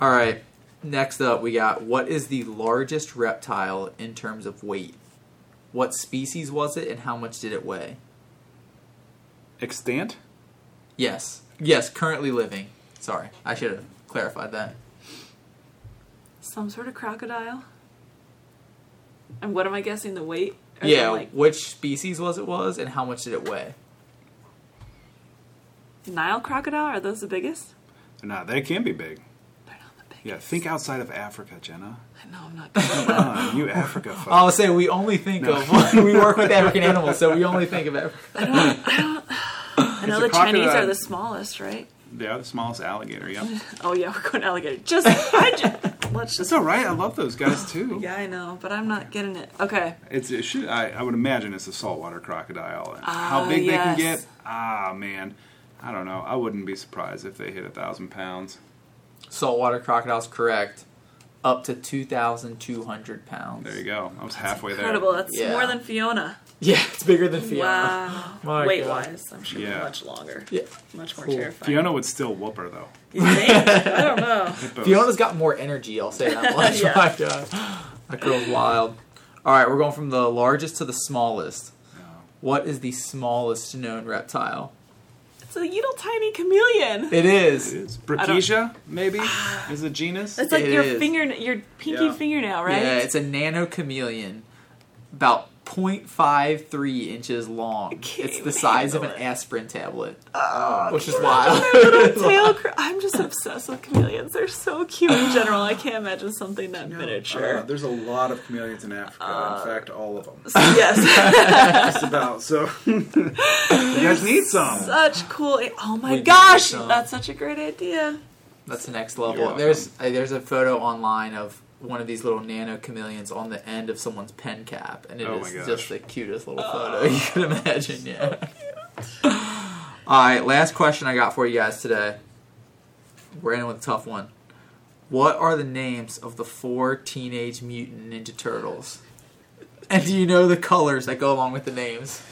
all right. Next up, we got what is the largest reptile in terms of weight? What species was it, and how much did it weigh? Extant. Yes. Yes, currently living. Sorry, I should have clarified that. Some sort of crocodile. And what am I guessing the weight? Or yeah, Like which species was it was, and how much did it weigh? Nile crocodile? Are those the biggest? They're not. They can be big. They're not the biggest. Yeah, think outside of Africa, Jenna. No, I'm not good at Come on, you Africa [LAUGHS] folks. I'll say we only think No. of we work with African animals, so we only think of Africa. I know It's a the Chinese are the smallest, right? They are the smallest alligator. Yeah. Oh yeah, we're going alligator. Just, I just let's That's just. all right. I love those guys too. Yeah, I know, but I'm not getting it. Okay. It's it should. I, I would imagine it's a saltwater crocodile. And Ah, How big they can get? Ah, man. I don't know. I wouldn't be surprised if they hit a thousand pounds. Saltwater crocodile's correct. Up to two thousand two hundred pounds. There you go. I was halfway Incredible. there. That's Yeah. more than Fiona. Yeah, it's bigger than Fiona. Wow. My Weight God. wise, I'm sure Yeah. much longer. Yeah. Much more Cool. terrifying. Fiona would still whoop her though. You think? I don't [LAUGHS] know. Fiona's got more energy. I'll say that [LAUGHS] much. Yeah. My God, that girl's wild. All right, we're going from the largest to the smallest. What is the smallest known reptile? It's a little tiny chameleon. It is. It is. Brookesia, maybe, is a genus. It's like It your is. finger, your pinky Yeah. fingernail, right? Yeah, it's a nano chameleon, about 0.53 inches long. It's the size of an it. aspirin tablet, Oh, which is wild. [LAUGHS] Tail. [LAUGHS] Cr- I'm just obsessed with chameleons. They're so cute in general. I can't imagine something that miniature. Uh, there's a lot of chameleons in Africa. Uh, in fact, all of them. yes, [LAUGHS] Just about. So you guys need some. such cool. Oh my We gosh, that's such a great idea. That's the next level. welcome. There's uh, there's a photo online of one of these little nano chameleons on the end of someone's pen cap, and it oh is Oh my gosh. just the cutest little oh. photo you can imagine. [LAUGHS] Yeah. All right, last question I got for you guys today. We're in with a tough one. What are the names of the four Teenage Mutant Ninja Turtles? And do you know the colors that go along with the names?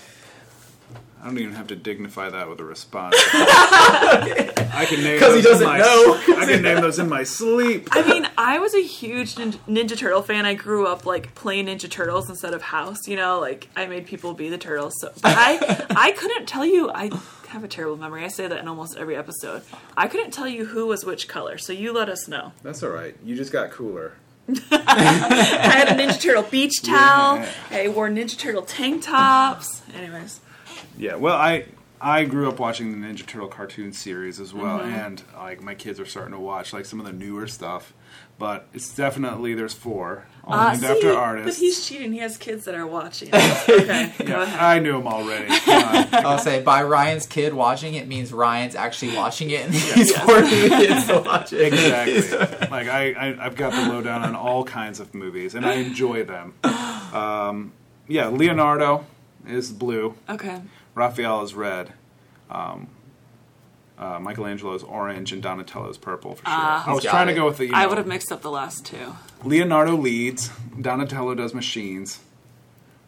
I don't even have to dignify that with a response. [LAUGHS] I can name 'Cause he those in doesn't my- know. I can name those in my sleep. I mean, I was a huge Nin- Ninja Turtle fan. I grew up like playing Ninja Turtles instead of House. You know, like I made people be the turtles. So, but I, [LAUGHS] I couldn't tell you. I have a terrible memory. I say that in almost every episode. I couldn't tell you who was which color. So you let us know. That's all right. You just got cooler. [LAUGHS] I had a Ninja Turtle beach towel. Yeah. I wore Ninja Turtle tank tops. Anyways, Yeah, well, I I grew up watching the Ninja Turtle cartoon series as well, Mm-hmm. and like my kids are starting to watch like some of the newer stuff. But it's definitely there's four, all uh, named see, after but he's cheating. He has kids that are watching. [LAUGHS] Okay, go yeah, ahead. I knew him already. Come. [LAUGHS] I'll say by Ryan's kid watching it means Ryan's actually watching it and he's forcing the kids to watch it. exactly. [LAUGHS] like I, I, I've got the lowdown on all kinds of movies, and I enjoy them. [GASPS] Um, yeah, Leonardo is blue. Okay. Raphael is red. Um, uh, Michelangelo is orange, and Donatello is purple for sure. Ah. I was He's got trying to go with the. You I would have mixed up the last two. Leonardo leads. Donatello does machines.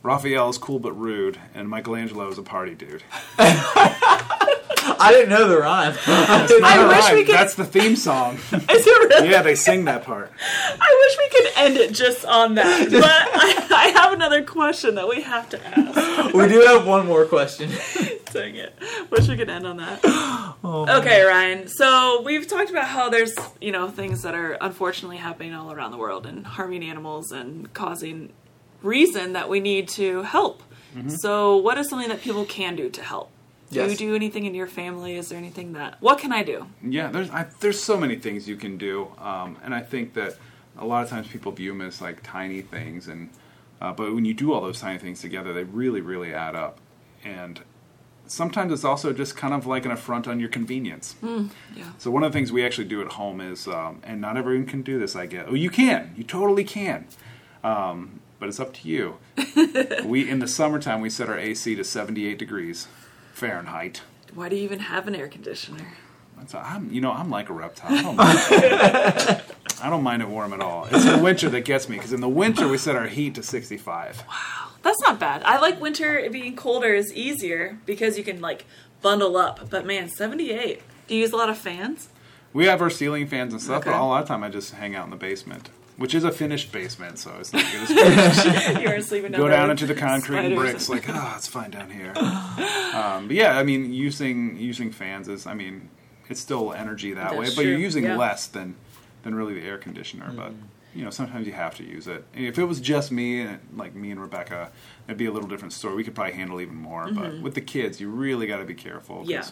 Raphael is cool but rude, and Michelangelo is a party dude. [LAUGHS] I didn't know the rhyme. [LAUGHS] I wish right, we could. That's the theme song. [LAUGHS] Is it really? yeah, they sing that part. I wish we could end it just on that. But I, I have another question that we have to ask. we do have one more question. Dang it. Wish we could end on that. Oh, okay, Ryan. So we've talked about how there's, you know, things that are unfortunately happening all around the world and harming animals and causing reason that we need to help. So, what is something that people can do to help? Do Yes. you do anything in your family? Is there anything that what can I do? Yeah, there's I, there's so many things you can do, um, and I think that a lot of times people view them as like tiny things, and uh, but when you do all those tiny things together, they really really add up, and sometimes it's also just kind of like an affront on your convenience. Yeah. So one of the things we actually do at home is, um, and not everyone can do this. I get. Oh, you can. You totally can. Um, but it's up to you. [LAUGHS] we in the summertime we set our AC to 78 degrees Fahrenheit. Why do you even have an air conditioner? That's, I'm, you know, I'm like a reptile. I don't mind, I don't mind it warm at all. It's the winter that gets me because in the winter we set our heat to 65. Wow, That's not bad. I like winter it being colder is easier because you can like bundle up. But man, 78. Do you use a lot of fans? We have our ceiling fans and stuff, but a lot of time I just hang out in the basement, which is a finished basement, so it's not good. As [LAUGHS] [LAUGHS] You're sleeping down go down into the concrete and bricks, like ah, it's fine down here. Um, but yeah, I mean, using using fans is, I mean, it's still energy that That's way, but you're using yeah. less than than really the air conditioner. But you know, sometimes you have to use it. If it was just me, and like me and Rebecca, it'd be a little different story. We could probably handle even more. But with the kids, you really got to be careful. Mm-hmm. Yeah.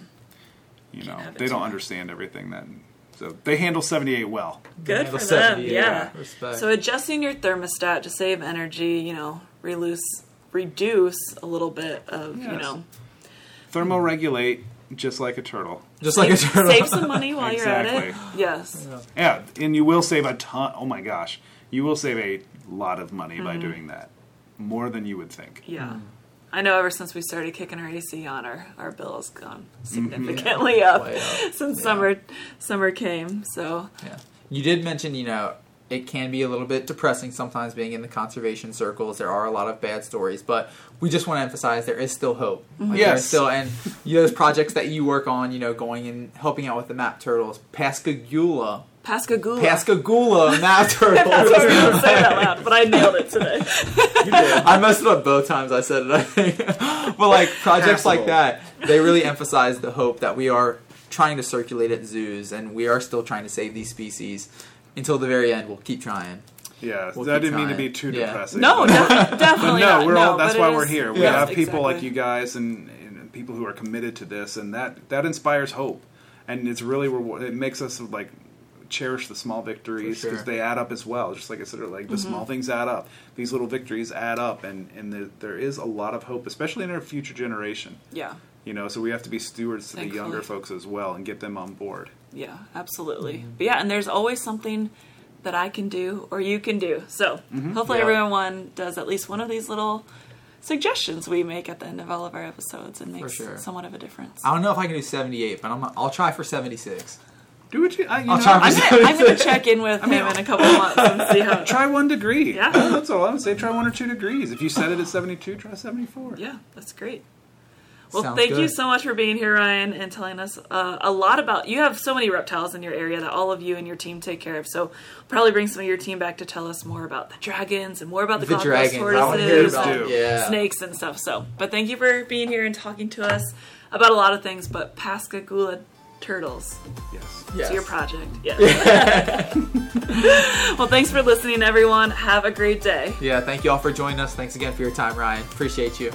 you know, they don't understand everything that. So they handle 78 well. Good for them. 70, Yeah. Respect. So adjusting your thermostat to save energy, you know, reduce reduce a little bit of, you Yes. know, Thermoregulate just like a turtle. just like a save, turtle. save some money while you're at it. Exactly. Yes. Yeah, and you will save a ton. Oh my gosh, you will save a lot of money by Mm-hmm. doing that, more than you would think. Yeah. I know ever since we started kicking our AC on, our, our bill has gone mm-hmm. significantly up up. [LAUGHS] since Yeah. summer summer came. So Yeah. You did mention, you know, it can be a little bit depressing sometimes being in the conservation circles. There are a lot of bad stories, but we just want to emphasize there is still hope. Mm-hmm. Like, Yes. there's still and you know, those projects that you work on, you know, going and helping out with the map turtles, Pascagoula, Pascagoula. Pascagoula [LAUGHS] map turtles. That's what I was going to say that loud, but I nailed it today. [LAUGHS] I messed it up both times I said it. I think, [LAUGHS] but like projects like that, they really emphasize the hope that we are trying to circulate at zoos, and we are still trying to save these species until the very end. We'll keep trying. Yeah, We'll I didn't mean to be too Yeah. depressing. No, but- def- But definitely no, not. we're all. That's why we're is- here. We yes, have people like you guys and, and people who are committed to this, and that that inspires hope, and it's really reward- it makes us like cherish the small victories because sure. they add up as well. Just like I said, like the Mm-hmm. small things add up. These little victories add up, and and there, there is a lot of hope, especially in our future generation. Yeah. You know, so we have to be stewards to the younger folks as well and get them on board. Yeah, absolutely. Mm-hmm. But yeah, and there's always something that I can do or you can do. So hopefully Yeah. everyone does at least one of these little suggestions we make at the end of all of our episodes and makes sure. somewhat of a difference. I don't know if I can do 78, but I'm, I'll try for 76. Do what you. I, you I'll know, try I'm gonna, I'm gonna check in with [LAUGHS] I mean- him in a couple of months and see how. Try one degree. Yeah. [LAUGHS] that's all I would say. Try one or two degrees. If you set it at seventy-two, try seventy-four. Yeah, that's great. Well, Sounds thank you so much for being here, Ryan, and telling us uh, a lot about. You have so many reptiles in your area that all of you and your team take care of. So probably bring some of your team back to tell us more about the dragons and more about the, The dragons. I want to hear tortoises about do. yeah. snakes and stuff. So, but thank you for being here and talking to us about a lot of things. But Pascagoula turtles, Yes. Yes. it's your project. [LAUGHS] Yes. [LAUGHS] well, thanks for listening, everyone. Have a great day. Yeah, thank you all for joining us. Thanks again for your time, Ryan. Appreciate you.